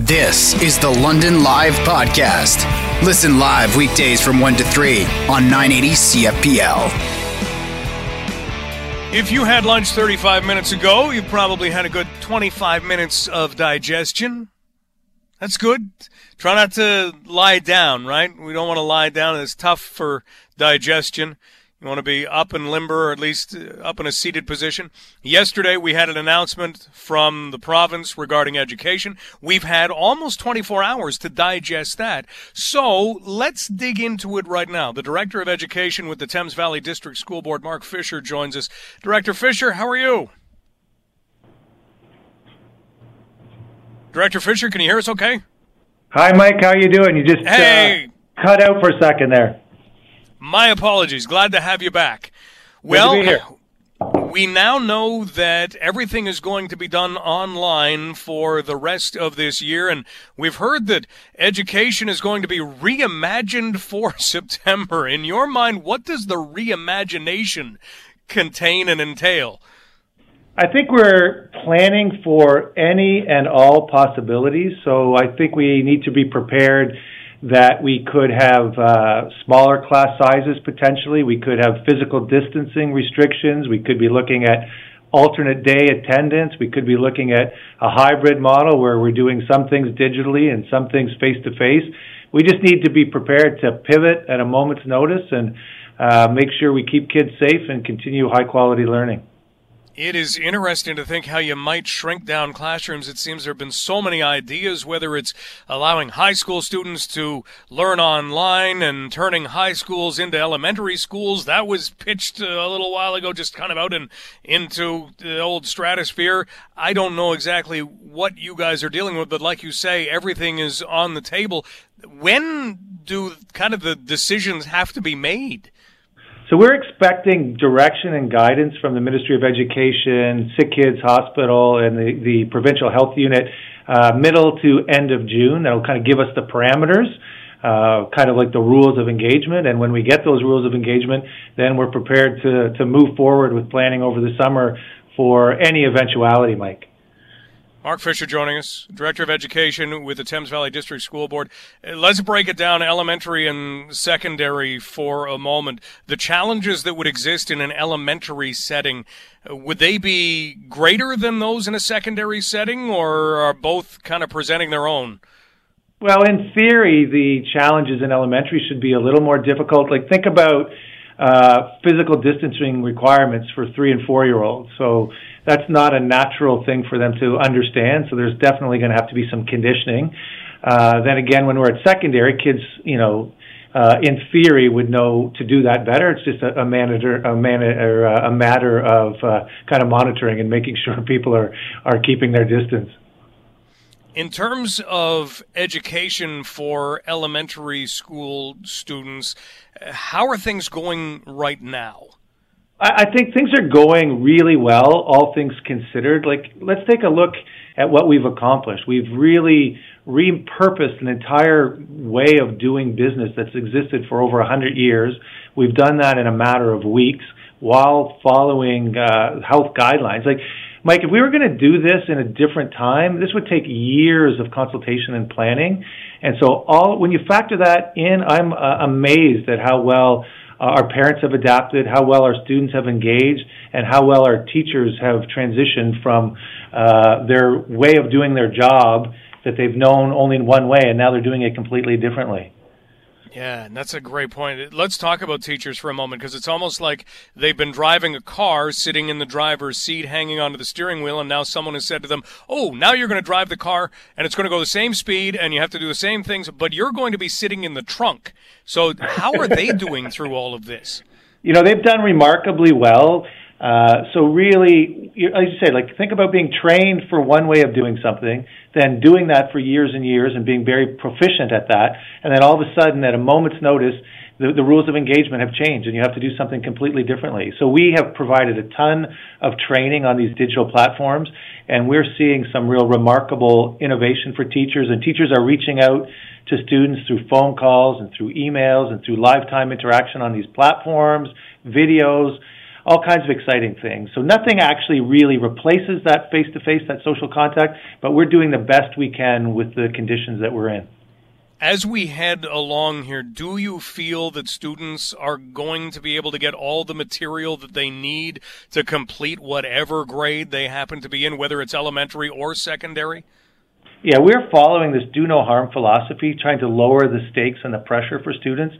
This is the London Live Podcast. Listen live weekdays from 1 to 3 on 980 CFPL. If you had lunch 35 minutes ago, you probably had a good 25 minutes of digestion. That's good. Try not to lie down, right? We don't want to lie down. It's tough for digestion. You want to be up and limber, or at least uh, up in a seated position. Yesterday, we had an announcement from the province regarding education. We've had almost 24 hours to digest that. So let's dig into it right now. The Director of Education with the Thames Valley District School Board, Mark Fisher, joins us. Director Fisher, how are you? Director Fisher, can you hear us okay? Hi, Mike. How you doing? You just hey. uh, cut out for a second there. My apologies. Glad to have you back. Well, we now know that everything is going to be done online for the rest of this year, and we've heard that education is going to be reimagined for September. In your mind, what does the reimagination contain and entail? I think we're planning for any and all possibilities, so I think we need to be prepared that we could have uh, smaller class sizes potentially. We could have physical distancing restrictions. We could be looking at alternate day attendance. We could be looking at a hybrid model where we're doing some things digitally and some things face to face. We just need to be prepared to pivot at a moment's notice and uh, make sure we keep kids safe and continue high quality learning. It is interesting to think how you might shrink down classrooms. It seems there have been so many ideas, whether it's allowing high school students to learn online and turning high schools into elementary schools. That was pitched uh, a little while ago, just kind of out in, into the old stratosphere. I don't know exactly what you guys are dealing with, but like you say, everything is on the table. When do kind of the decisions have to be made? So we're expecting direction and guidance from the Ministry of Education, Sick Kids Hospital, and the, the provincial health unit uh, middle to end of June. That'll kind of give us the parameters. Uh, kind of like the rules of engagement. And when we get those rules of engagement, then we're prepared to, to move forward with planning over the summer for any eventuality, Mike. Mark Fisher joining us, Director of Education with the Thames Valley District School Board. Uh, let's break it down elementary and secondary for a moment. The challenges that would exist in an elementary setting, uh, would they be greater than those in a secondary setting, or are both kind of presenting their own? Well, in theory, the challenges in elementary should be a little more difficult. Like, think about uh, physical distancing requirements for three and four year olds. So, that's not a natural thing for them to understand. So there's definitely going to have to be some conditioning. Uh, then again, when we're at secondary, kids, you know, uh, in theory, would know to do that better. It's just a, a manager, a man, uh, a matter of uh, kind of monitoring and making sure people are are keeping their distance. In terms of education for elementary school students, how are things going right now? I think things are going really well, all things considered. Like, let's take a look at what we've accomplished. We've really repurposed an entire way of doing business that's existed for over 100 years. We've done that in a matter of weeks while following uh, health guidelines. Like, Mike, if we were going to do this in a different time, this would take years of consultation and planning. And so, all when you factor that in, I'm uh, amazed at how well uh, our parents have adapted, how well our students have engaged, and how well our teachers have transitioned from uh, their way of doing their job that they've known only in one way, and now they're doing it completely differently. Yeah, and that's a great point. Let's talk about teachers for a moment because it's almost like they've been driving a car, sitting in the driver's seat, hanging onto the steering wheel, and now someone has said to them, "Oh, now you're going to drive the car, and it's going to go the same speed, and you have to do the same things, but you're going to be sitting in the trunk." So, how are they doing through all of this? You know, they've done remarkably well. Uh, so really, as you say, like think about being trained for one way of doing something, then doing that for years and years and being very proficient at that, and then all of a sudden, at a moment's notice, the, the rules of engagement have changed and you have to do something completely differently. So we have provided a ton of training on these digital platforms, and we're seeing some real remarkable innovation for teachers, and teachers are reaching out to students through phone calls and through emails and through lifetime interaction on these platforms, videos all kinds of exciting things. So nothing actually really replaces that face to face, that social contact, but we're doing the best we can with the conditions that we're in. As we head along here, do you feel that students are going to be able to get all the material that they need to complete whatever grade they happen to be in, whether it's elementary or secondary? Yeah, we're following this do no harm philosophy, trying to lower the stakes and the pressure for students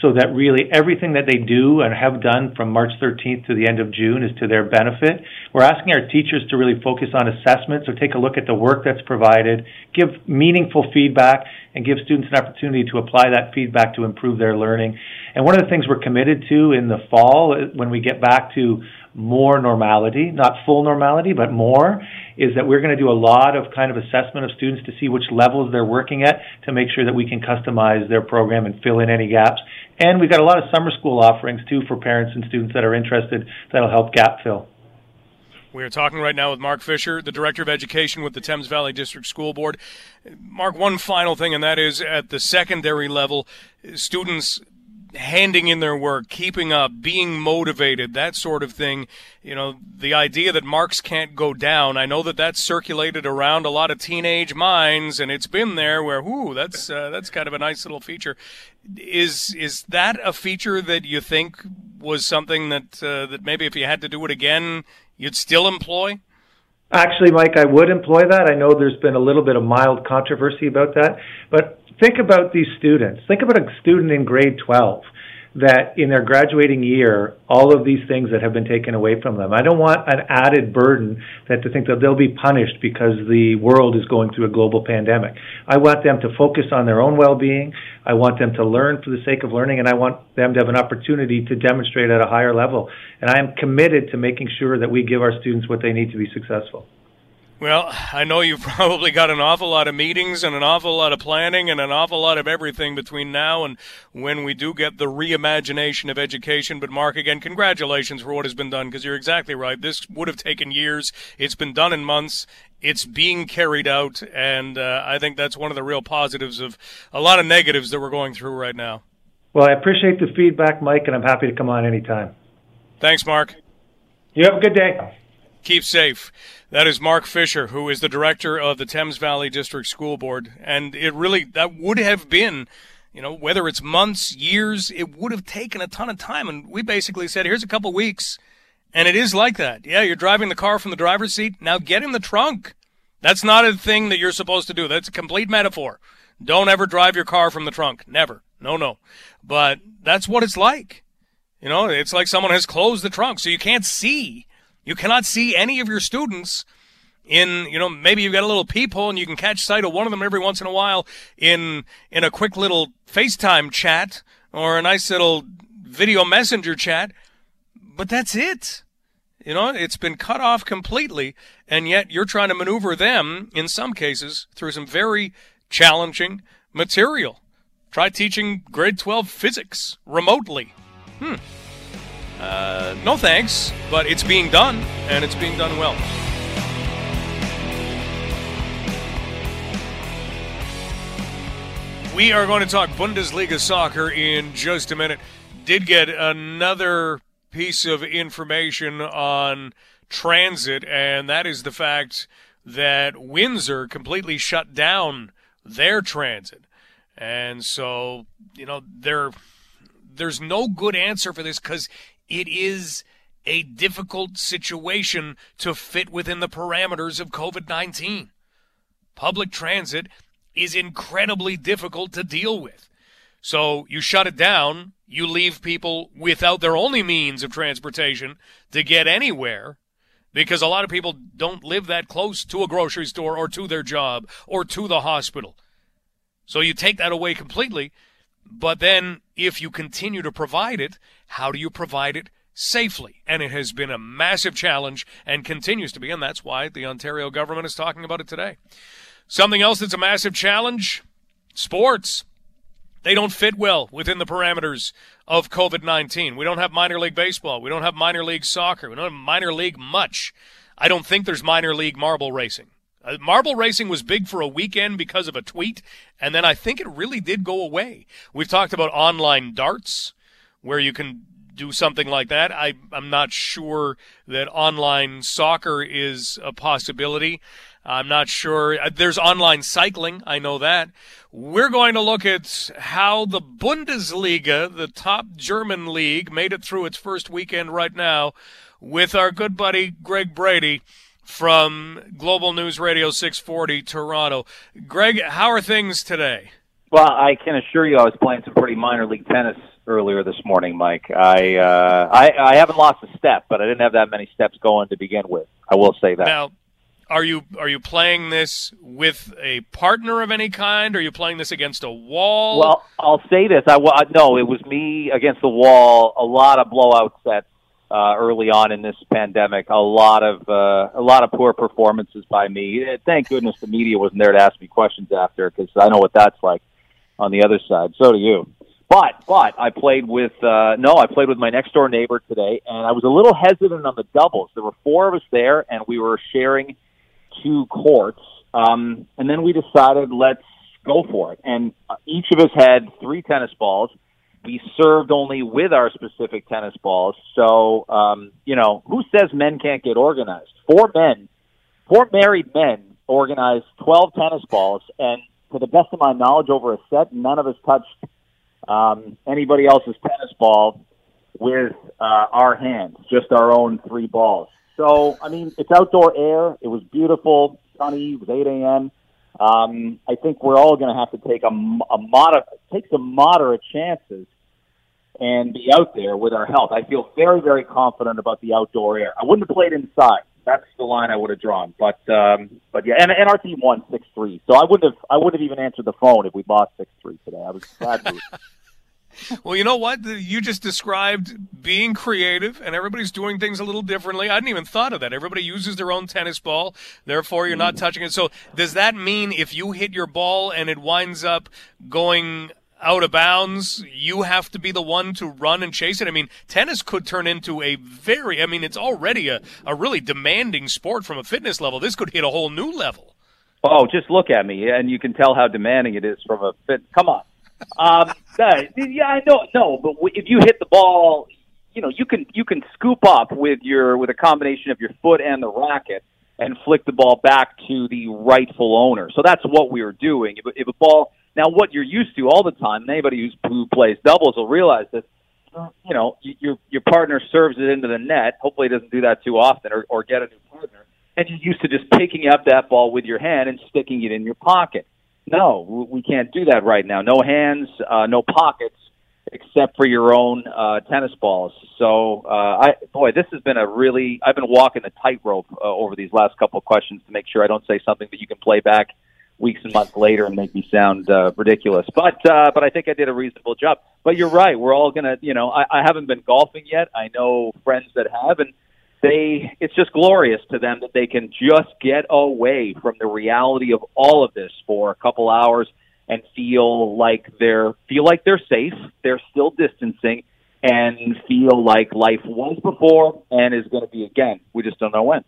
so that really everything that they do and have done from March 13th to the end of June is to their benefit. We're asking our teachers to really focus on assessment, so take a look at the work that's provided, give meaningful feedback, and give students an opportunity to apply that feedback to improve their learning. And one of the things we're committed to in the fall, uh, when we get back to more normality, not full normality, but more, is that we're going to do a lot of kind of assessment of students to see which levels they're working at to make sure that we can customize their program and fill in any gaps. And we've got a lot of summer school offerings too for parents and students that are interested that'll help gap fill. We are talking right now with Mark Fisher, the Director of Education with the Thames Valley District School Board. Mark, one final thing, and that is at the secondary level, students handing in their work, keeping up, being motivated, that sort of thing. You know, the idea that marks can't go down. I know that that's circulated around a lot of teenage minds, and it's been there. Where, whoo, that's uh, that's kind of a nice little feature. Is is that a feature that you think was something that uh, that maybe if you had to do it again, you'd still employ? Actually, Mike, I would employ that. I know there's been a little bit of mild controversy about that, but think about these students. Think about a student in grade 12 that in their graduating year, all of these things that have been taken away from them. I don't want an added burden that to think that they'll be punished because the world is going through a global pandemic. I want them to focus on their own well-being. I want them to learn for the sake of learning and I want them to have an opportunity to demonstrate at a higher level. And I am committed to making sure that we give our students what they need to be successful. Well, I know you've probably got an awful lot of meetings and an awful lot of planning and an awful lot of everything between now and when we do get the reimagination of education. But, Mark, again, congratulations for what has been done because you're exactly right. This would have taken years. It's been done in months. It's being carried out. And uh, I think that's one of the real positives of a lot of negatives that we're going through right now. Well, I appreciate the feedback, Mike, and I'm happy to come on anytime. Thanks, Mark. You have a good day. Keep safe. That is Mark Fisher, who is the director of the Thames Valley District School Board. And it really, that would have been, you know, whether it's months, years, it would have taken a ton of time. And we basically said, here's a couple weeks. And it is like that. Yeah, you're driving the car from the driver's seat. Now get in the trunk. That's not a thing that you're supposed to do. That's a complete metaphor. Don't ever drive your car from the trunk. Never. No, no. But that's what it's like. You know, it's like someone has closed the trunk so you can't see you cannot see any of your students in, you know, maybe you've got a little peephole and you can catch sight of one of them every once in a while in, in a quick little FaceTime chat or a nice little video messenger chat. But that's it. You know, it's been cut off completely, and yet you're trying to maneuver them, in some cases, through some very challenging material. Try teaching grade 12 physics remotely. Hmm. Uh, no thanks, but it's being done, and it's being done well. We are going to talk Bundesliga soccer in just a minute. Did get another piece of information on transit, and that is the fact that Windsor completely shut down their transit. And so, you know, there there's no good answer for this because it is a difficult situation to fit within the parameters of COVID 19. Public transit is incredibly difficult to deal with. So you shut it down, you leave people without their only means of transportation to get anywhere because a lot of people don't live that close to a grocery store or to their job or to the hospital. So you take that away completely. But then, if you continue to provide it, how do you provide it safely? And it has been a massive challenge and continues to be, and that's why the Ontario government is talking about it today. Something else that's a massive challenge sports. They don't fit well within the parameters of COVID 19. We don't have minor league baseball. We don't have minor league soccer. We don't have minor league much. I don't think there's minor league marble racing. Uh, marble racing was big for a weekend because of a tweet, and then I think it really did go away. We've talked about online darts, where you can do something like that. I, I'm not sure that online soccer is a possibility. I'm not sure. Uh, there's online cycling. I know that. We're going to look at how the Bundesliga, the top German league, made it through its first weekend right now with our good buddy Greg Brady from Global News Radio 640 Toronto. Greg, how are things today? Well, I can assure you I was playing some pretty minor league tennis earlier this morning, Mike. I, uh, I I haven't lost a step, but I didn't have that many steps going to begin with. I will say that. Now, are you are you playing this with a partner of any kind? Are you playing this against a wall? Well, I'll say this. I no, it was me against the wall. A lot of blowout sets uh, early on in this pandemic. A lot of uh, a lot of poor performances by me. Thank goodness the media wasn't there to ask me questions after because I know what that's like on the other side. So do you. But but I played with uh, no, I played with my next door neighbor today, and I was a little hesitant on the doubles. There were four of us there, and we were sharing two courts. Um, and then we decided let's go for it. And uh, each of us had three tennis balls. We served only with our specific tennis balls. So, um, you know, who says men can't get organized? Four men, four married men organized 12 tennis balls. And to the best of my knowledge, over a set, none of us touched um, anybody else's tennis ball with uh, our hands, just our own three balls. So, I mean, it's outdoor air. It was beautiful, sunny. It was 8 a.m. Um, I think we're all going to have to take a, a moder- take some moderate chances and be out there with our health. I feel very, very confident about the outdoor air. I wouldn't have played inside. That's the line I would have drawn. But, um, but yeah, and, and our team won six three. So I wouldn't have, I wouldn't have even answered the phone if we lost six three today. I was glad. well, you know what? You just described being creative, and everybody's doing things a little differently. I hadn't even thought of that. Everybody uses their own tennis ball, therefore you're not mm. touching it. So, does that mean if you hit your ball and it winds up going out of bounds, you have to be the one to run and chase it? I mean, tennis could turn into a very, I mean, it's already a, a really demanding sport from a fitness level. This could hit a whole new level. Oh, just look at me, and you can tell how demanding it is from a fit. Come on um, yeah, I know, no, but if you hit the ball, you know, you can you can scoop up with your with a combination of your foot and the racket and flick the ball back to the rightful owner. So that's what we were doing. If, if a ball now, what you're used to all the time, and anybody who's, who plays doubles will realize this. You know, your your partner serves it into the net. Hopefully, he doesn't do that too often, or, or get a new partner. And you're used to just picking up that ball with your hand and sticking it in your pocket. No, we can't do that right now. No hands, uh, no pockets, except for your own uh, tennis balls. So, uh, I boy, this has been a really. I've been walking the tightrope uh, over these last couple of questions to make sure I don't say something that you can play back weeks and months later and make me sound uh, ridiculous. But uh, but I think I did a reasonable job. But you're right. We're all gonna. You know, I, I haven't been golfing yet. I know friends that have, and they it's just glorious to them that they can just get away from the reality of all of this for a couple hours and feel like they're feel like they're safe, they're still distancing and feel like life was before and is going to be again. We just don't know when.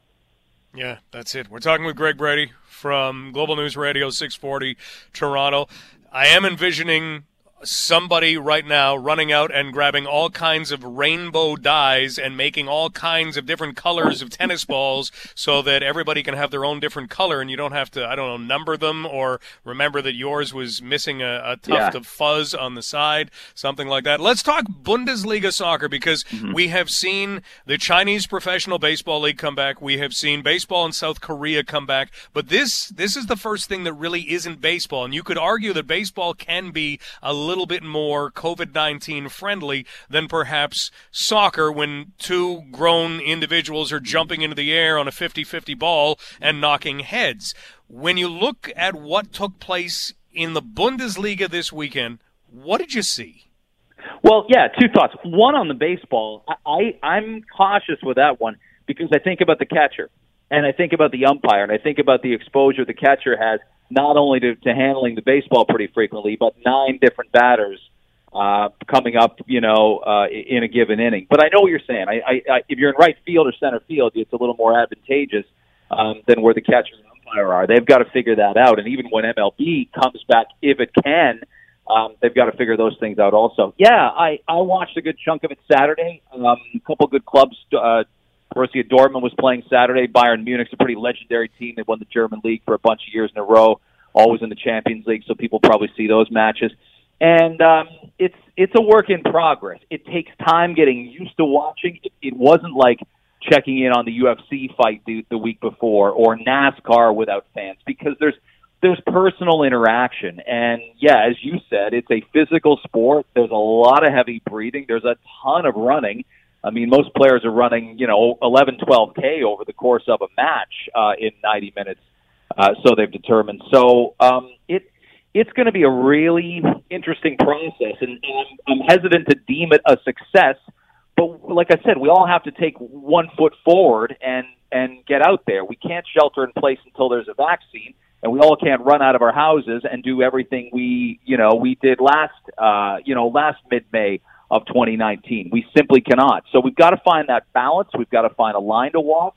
Yeah, that's it. We're talking with Greg Brady from Global News Radio 640 Toronto. I am envisioning somebody right now running out and grabbing all kinds of rainbow dyes and making all kinds of different colors of tennis balls so that everybody can have their own different color and you don't have to, I don't know, number them or remember that yours was missing a, a tuft yeah. of fuzz on the side, something like that. Let's talk Bundesliga soccer because mm-hmm. we have seen the Chinese Professional Baseball League come back. We have seen baseball in South Korea come back. But this, this is the first thing that really isn't baseball. And you could argue that baseball can be a little little bit more COVID 19 friendly than perhaps soccer when two grown individuals are jumping into the air on a 50 50 ball and knocking heads. When you look at what took place in the Bundesliga this weekend, what did you see? Well, yeah, two thoughts. One on the baseball. I, I I'm cautious with that one because I think about the catcher and I think about the umpire and I think about the exposure the catcher has not only to, to handling the baseball pretty frequently, but nine different batters uh, coming up, you know, uh, in a given inning. But I know what you're saying. I, I, I, if you're in right field or center field, it's a little more advantageous um, than where the catcher and umpire are. They've got to figure that out. And even when MLB comes back, if it can, um, they've got to figure those things out also. Yeah, I I watched a good chunk of it Saturday. Um, a couple good clubs. Uh, Borussia Dortmund was playing Saturday. Bayern Munich's a pretty legendary team. They won the German league for a bunch of years in a row. Always in the Champions League, so people probably see those matches. And um, it's it's a work in progress. It takes time getting used to watching. It, it wasn't like checking in on the UFC fight the, the week before or NASCAR without fans because there's there's personal interaction and yeah as you said it's a physical sport there's a lot of heavy breathing there's a ton of running i mean most players are running you know 11 12k over the course of a match uh, in 90 minutes uh, so they've determined so um, it it's going to be a really interesting process and, and I'm, I'm hesitant to deem it a success but like I said, we all have to take one foot forward and and get out there. We can't shelter in place until there's a vaccine, and we all can't run out of our houses and do everything we you know we did last uh, you know last mid May of 2019. We simply cannot. So we've got to find that balance. We've got to find a line to walk.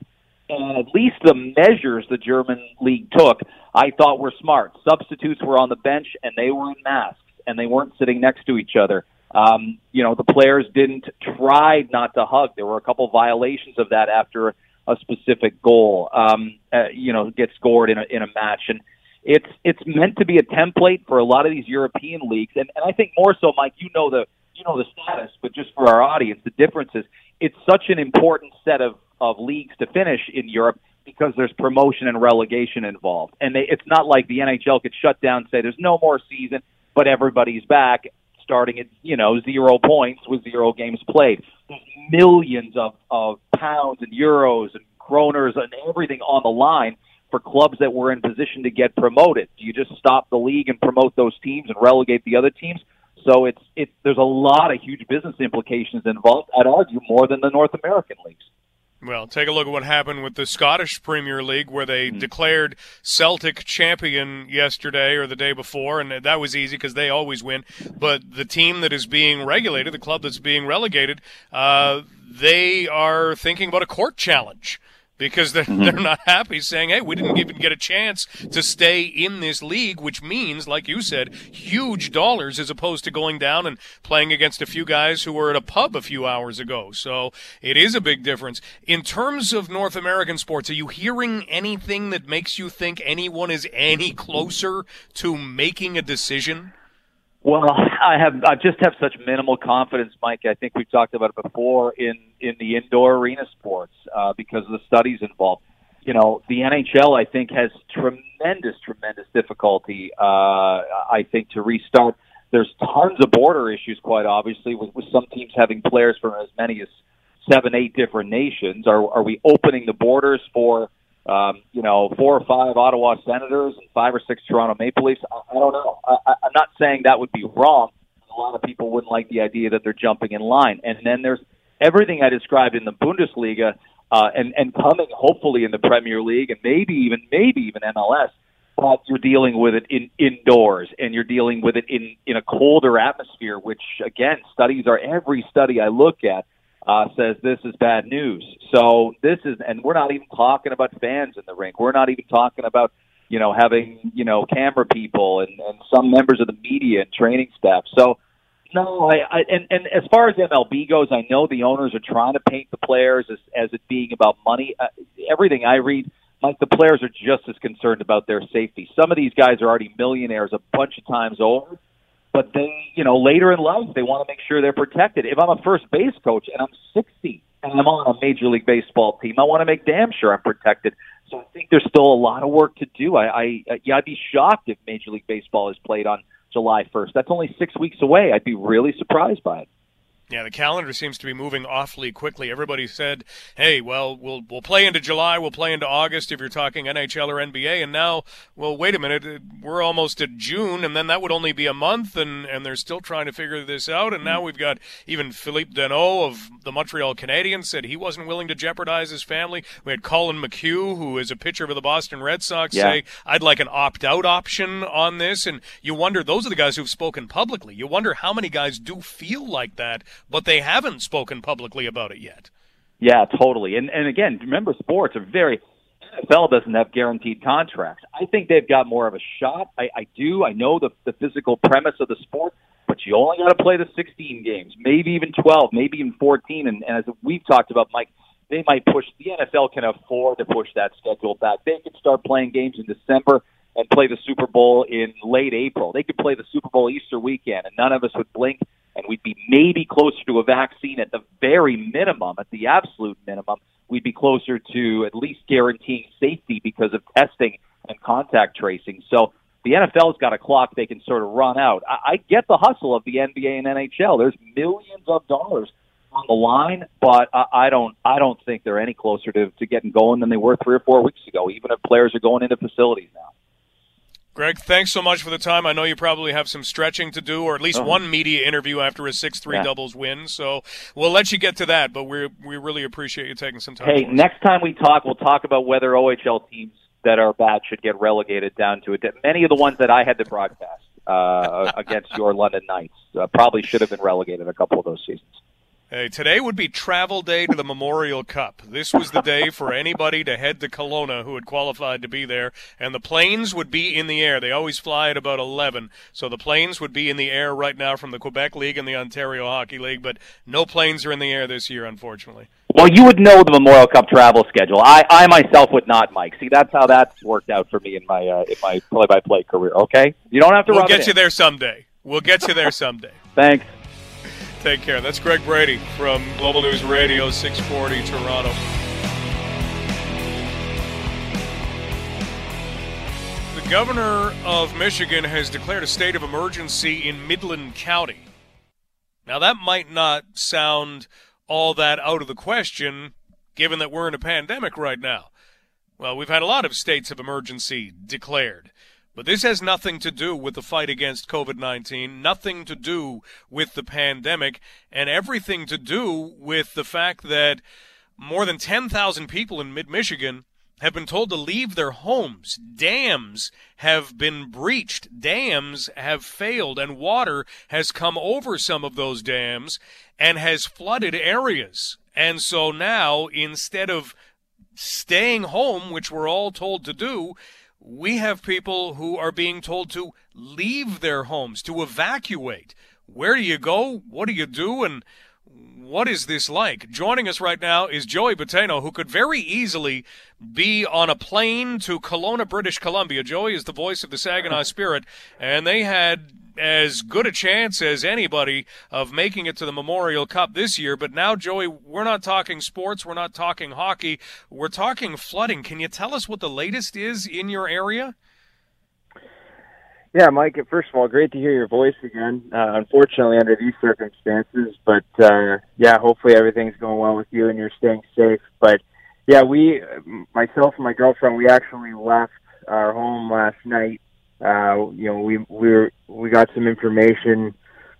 And at least the measures the German league took, I thought were smart. Substitutes were on the bench and they were in masks and they weren't sitting next to each other. Um, you know, the players didn't try not to hug. There were a couple violations of that after a specific goal, um, uh, you know, gets scored in a, in a match. And it's, it's meant to be a template for a lot of these European leagues. And, and I think more so, Mike, you know the, you know the status, but just for our audience, the difference is it's such an important set of, of leagues to finish in Europe because there's promotion and relegation involved. And they, it's not like the NHL could shut down and say there's no more season, but everybody's back starting at you know zero points with zero games played. There's millions of of pounds and euros and kroners and everything on the line for clubs that were in position to get promoted. Do you just stop the league and promote those teams and relegate the other teams? So it's it's there's a lot of huge business implications involved. I'd argue more than the North American leagues. Well, take a look at what happened with the Scottish Premier League, where they mm-hmm. declared Celtic champion yesterday or the day before, and that was easy because they always win. But the team that is being regulated, the club that's being relegated, uh, they are thinking about a court challenge because they're, mm-hmm. they're not happy saying, hey, we didn't even get a chance to stay in this league, which means, like you said, huge dollars as opposed to going down and playing against a few guys who were at a pub a few hours ago. So it is a big difference. In terms of North American sports, are you hearing anything that makes you think anyone is any closer to making a decision? Well, I have I just have such minimal confidence, Mike. I think we've talked about it before in in the indoor arena sports uh, because of the studies involved. You know, the NHL I think has tremendous, tremendous difficulty. Uh, I think to restart. There's tons of border issues, quite obviously, with, with some teams having players from as many as seven, eight different nations. Are are we opening the borders for um, you know, four or five Ottawa Senators and five or six Toronto Maple Leafs. I, I don't know. I, I'm not saying that would be wrong. A lot of people wouldn't like the idea that they're jumping in line. And then there's everything I described in the Bundesliga uh, and and coming hopefully in the Premier League and maybe even maybe even MLS. But you're dealing with it in indoors and you're dealing with it in in a colder atmosphere, which again, studies are every study I look at uh, says this is bad news. So this is, and we're not even talking about fans in the rink. We're not even talking about, you know, having, you know, camera people and, and some members of the media and training staff. So, no, I, I and, and as far as MLB goes, I know the owners are trying to paint the players as, as it being about money. Uh, everything I read, Mike, the players are just as concerned about their safety. Some of these guys are already millionaires a bunch of times over but they, you know, later in life, they want to make sure they're protected. If I'm a first base coach and I'm 60 and I'm on a Major League Baseball team, I want to make damn sure I'm protected. So I think there's still a lot of work to do. I, I yeah, I'd be shocked if Major League Baseball is played on July 1st. That's only six weeks away. I'd be really surprised by it. Yeah, the calendar seems to be moving awfully quickly. Everybody said, "Hey, well, we'll we'll play into July, we'll play into August if you're talking NHL or NBA." And now, well, wait a minute, we're almost at June, and then that would only be a month, and and they're still trying to figure this out. And now we've got even Philippe Danault of the Montreal Canadiens said he wasn't willing to jeopardize his family. We had Collin McHugh, who is a pitcher for the Boston Red Sox, yeah. say, "I'd like an opt-out option on this." And you wonder, those are the guys who've spoken publicly. You wonder how many guys do feel like that but they haven't spoken publicly about it yet. Yeah, totally. And and again, remember, sports are very NFL doesn't have guaranteed contracts. I think they've got more of a shot. I, I do. I know the, the physical premise of the sport, but you only got to play the 16 games, maybe even 12, maybe even 14. And, and as we've talked about, Mike, they might push. The NFL can afford to push that schedule back. They can start playing games in December and play the Super Bowl in late April. They could play the Super Bowl Easter weekend, and none of us would blink, and we'd be maybe closer to a vaccine at the very minimum, at the absolute minimum. We'd be closer to at least guaranteeing safety because of testing and contact tracing. So the NFL's got a clock they can sort of run out. I, I get the hustle of the NBA and NHL. There's millions of dollars on the line, but I, I don't I don't think they're any closer to, to getting going than they were three or four weeks ago. Even if players are going into facilities now. Greg, thanks so much for the time. I know you probably have some stretching to do, or at least uh-huh. one media interview after a six-three yeah. doubles win. So we'll let you get to that. But we we really appreciate you taking some time. Hey, next time we talk, we'll talk about whether OHL teams that are bad should get relegated down to it. Many of the ones that I had to broadcast uh, against your London Knights uh, probably should have been relegated a couple of those seasons. Hey, today would be travel day to the Memorial Cup. This was the day for anybody to head to Kelowna who had qualified to be there, and the planes would be in the air. They always fly at about 11, so the planes would be in the air right now from the Quebec League and the Ontario Hockey League, but no planes are in the air this year, unfortunately. Well, you would know the Memorial Cup travel schedule. I, I myself would not, Mike. See, that's how that's worked out for me in my uh, in my play-by-play career. Okay, you don't have to. We'll get you there someday. We'll get you there someday. Thanks. Take care. That's Greg Brady from Global News Radio 640 Toronto. The governor of Michigan has declared a state of emergency in Midland County. Now, that might not sound all that out of the question, given that we're in a pandemic right now. Well, we've had a lot of states of emergency declared. But this has nothing to do with the fight against COVID 19, nothing to do with the pandemic, and everything to do with the fact that more than 10,000 people in mid Michigan have been told to leave their homes. Dams have been breached. Dams have failed, and water has come over some of those dams and has flooded areas. And so now, instead of staying home, which we're all told to do, we have people who are being told to leave their homes, to evacuate. Where do you go? What do you do? And what is this like? Joining us right now is Joey Botteno, who could very easily be on a plane to Kelowna, British Columbia. Joey is the voice of the Saginaw Spirit, and they had as good a chance as anybody of making it to the Memorial Cup this year. But now, Joey, we're not talking sports, we're not talking hockey, we're talking flooding. Can you tell us what the latest is in your area? Yeah, Mike. First of all, great to hear your voice again. Uh, unfortunately, under these circumstances, but uh, yeah, hopefully everything's going well with you and you're staying safe. But yeah, we, myself and my girlfriend, we actually left our home last night uh, you know, we we were, we got some information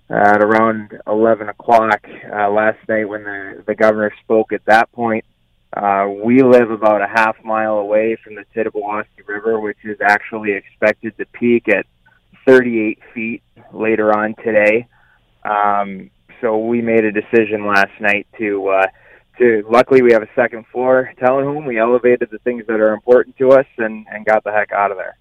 at around 11 o'clock uh, last night when the the governor spoke. At that point, uh, we live about a half mile away from the Tittabawassee River, which is actually expected to peak at 38 feet later on today. Um, so we made a decision last night to uh, to. Luckily, we have a second floor townhome. We elevated the things that are important to us and and got the heck out of there.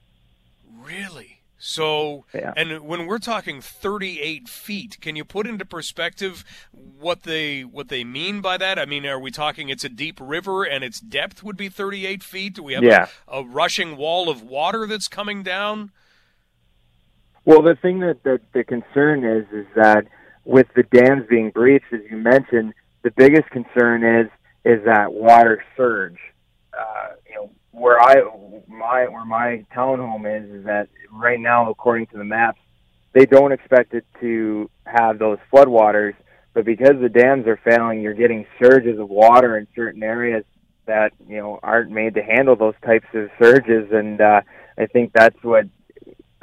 Really? So, yeah. and when we're talking 38 feet, can you put into perspective what they what they mean by that? I mean, are we talking it's a deep river and its depth would be 38 feet? Do we have yeah. a, a rushing wall of water that's coming down? Well, the thing that, that the concern is is that with the dams being breached, as you mentioned, the biggest concern is is that water surge. Uh, you know, where I my where my townhome is is that right now, according to the maps, they don't expect it to have those floodwaters, but because the dams are failing, you're getting surges of water in certain areas that you know aren't made to handle those types of surges, and uh, I think that's what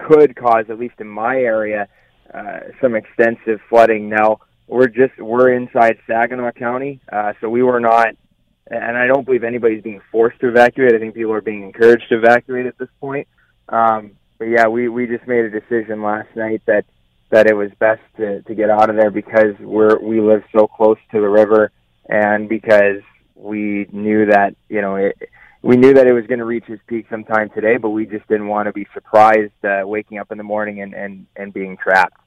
could cause, at least in my area, uh, some extensive flooding. Now we're just we're inside Saginaw County, uh, so we were not and I don't believe anybody's being forced to evacuate. I think people are being encouraged to evacuate at this point. Um, but yeah, we we just made a decision last night that that it was best to to get out of there because we're we live so close to the river, and because we knew that you know it, we knew that it was going to reach its peak sometime today, but we just didn't want to be surprised uh, waking up in the morning and, and, and being trapped.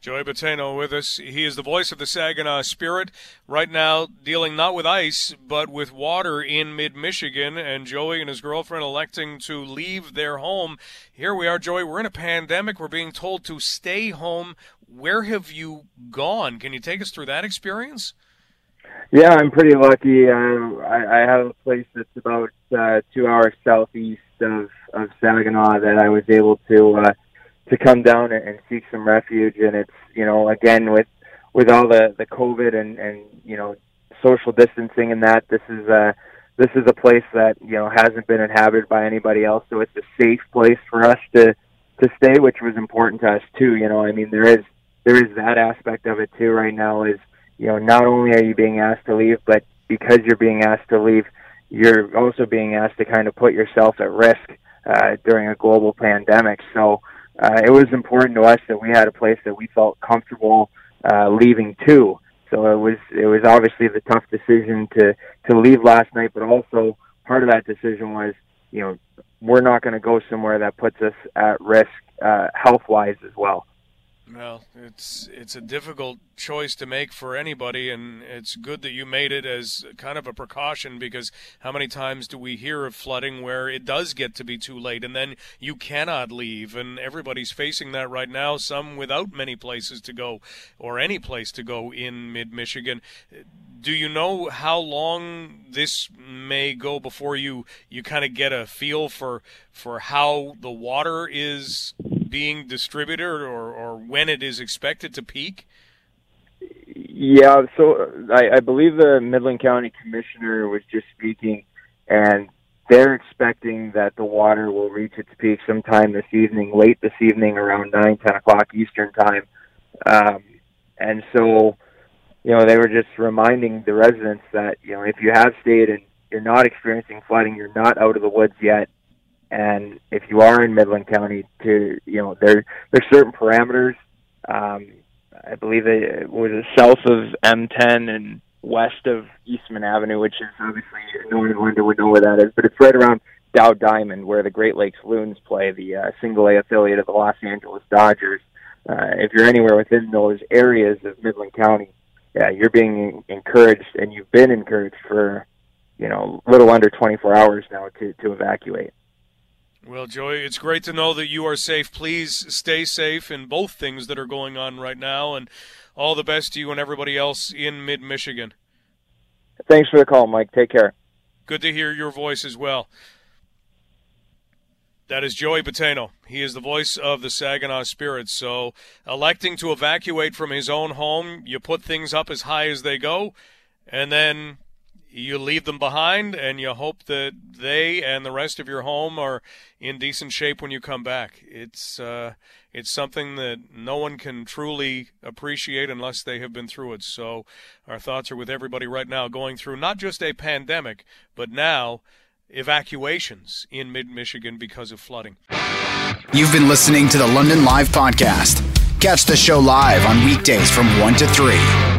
Joey Botteno with us. He is the voice of the Saginaw Spirit. Right now, dealing not with ice, but with water in mid Michigan, and Joey and his girlfriend electing to leave their home. Here we are, Joey. We're in a pandemic. We're being told to stay home. Where have you gone? Can you take us through that experience? Yeah, I'm pretty lucky. Uh, I, I have a place that's about uh, two hours southeast of, of Saginaw that I was able to. Uh, to come down and, and seek some refuge. And it's you know again with with all the the COVID and and you know social distancing and that this is a this is a place that you know hasn't been inhabited by anybody else, so it's a safe place for us to to stay, which was important to us too. You know, I mean there is there is that aspect of it too. Right now is you know not only are you being asked to leave, but because you're being asked to leave, you're also being asked to kind of put yourself at risk uh, during a global pandemic. So uh, it was important to us that we had a place that we felt comfortable uh, leaving to. So it was it was obviously the tough decision to to leave last night, but also part of that decision was you know we're not going to go somewhere that puts us at risk uh, health wise as well. Well, it's it's a difficult choice to make for anybody, and it's good that you made it as kind of a precaution because how many times do we hear of flooding where it does get to be too late and then you cannot leave, and everybody's facing that right now. Some without many places to go or any place to go in mid Michigan. Do you know how long this may go before you you kind of get a feel for for how the water is being distributed or, or when it is expected to peak? Yeah, so I, I believe the Midland County Commissioner was just speaking, and they're expecting that the water will reach its peak sometime this evening, late this evening, around nine, ten o'clock Eastern time. Um, and so, you know, they were just reminding the residents that you know if you have stayed and you're not experiencing flooding, you're not out of the woods yet. And if you are in Midland County, to you know, there there's certain parameters. Um, I believe it was south of M10 and west of Eastman Avenue, which is obviously no one in London would know where that is, but it's right around Dow Diamond, where the Great Lakes Loons play, the uh, single A affiliate of the Los Angeles Dodgers. Uh, if you're anywhere within those areas of Midland County, yeah, you're being encouraged, and you've been encouraged for, you know, a little under 24 hours now to to evacuate. Well, Joey, it's great to know that you are safe. Please stay safe in both things that are going on right now, and all the best to you and everybody else in mid Michigan. Thanks for the call, Mike. Take care. Good to hear your voice as well. That is Joey Botteno. He is the voice of the Saginaw Spirits. So, electing to evacuate from his own home, you put things up as high as they go, and then you leave them behind and you hope that they and the rest of your home are in decent shape when you come back. It's uh, it's something that no one can truly appreciate unless they have been through it. So our thoughts are with everybody right now going through not just a pandemic, but now evacuations in mid Michigan because of flooding. You've been listening to the London Live podcast. Catch the show live on weekdays from 1 to 3.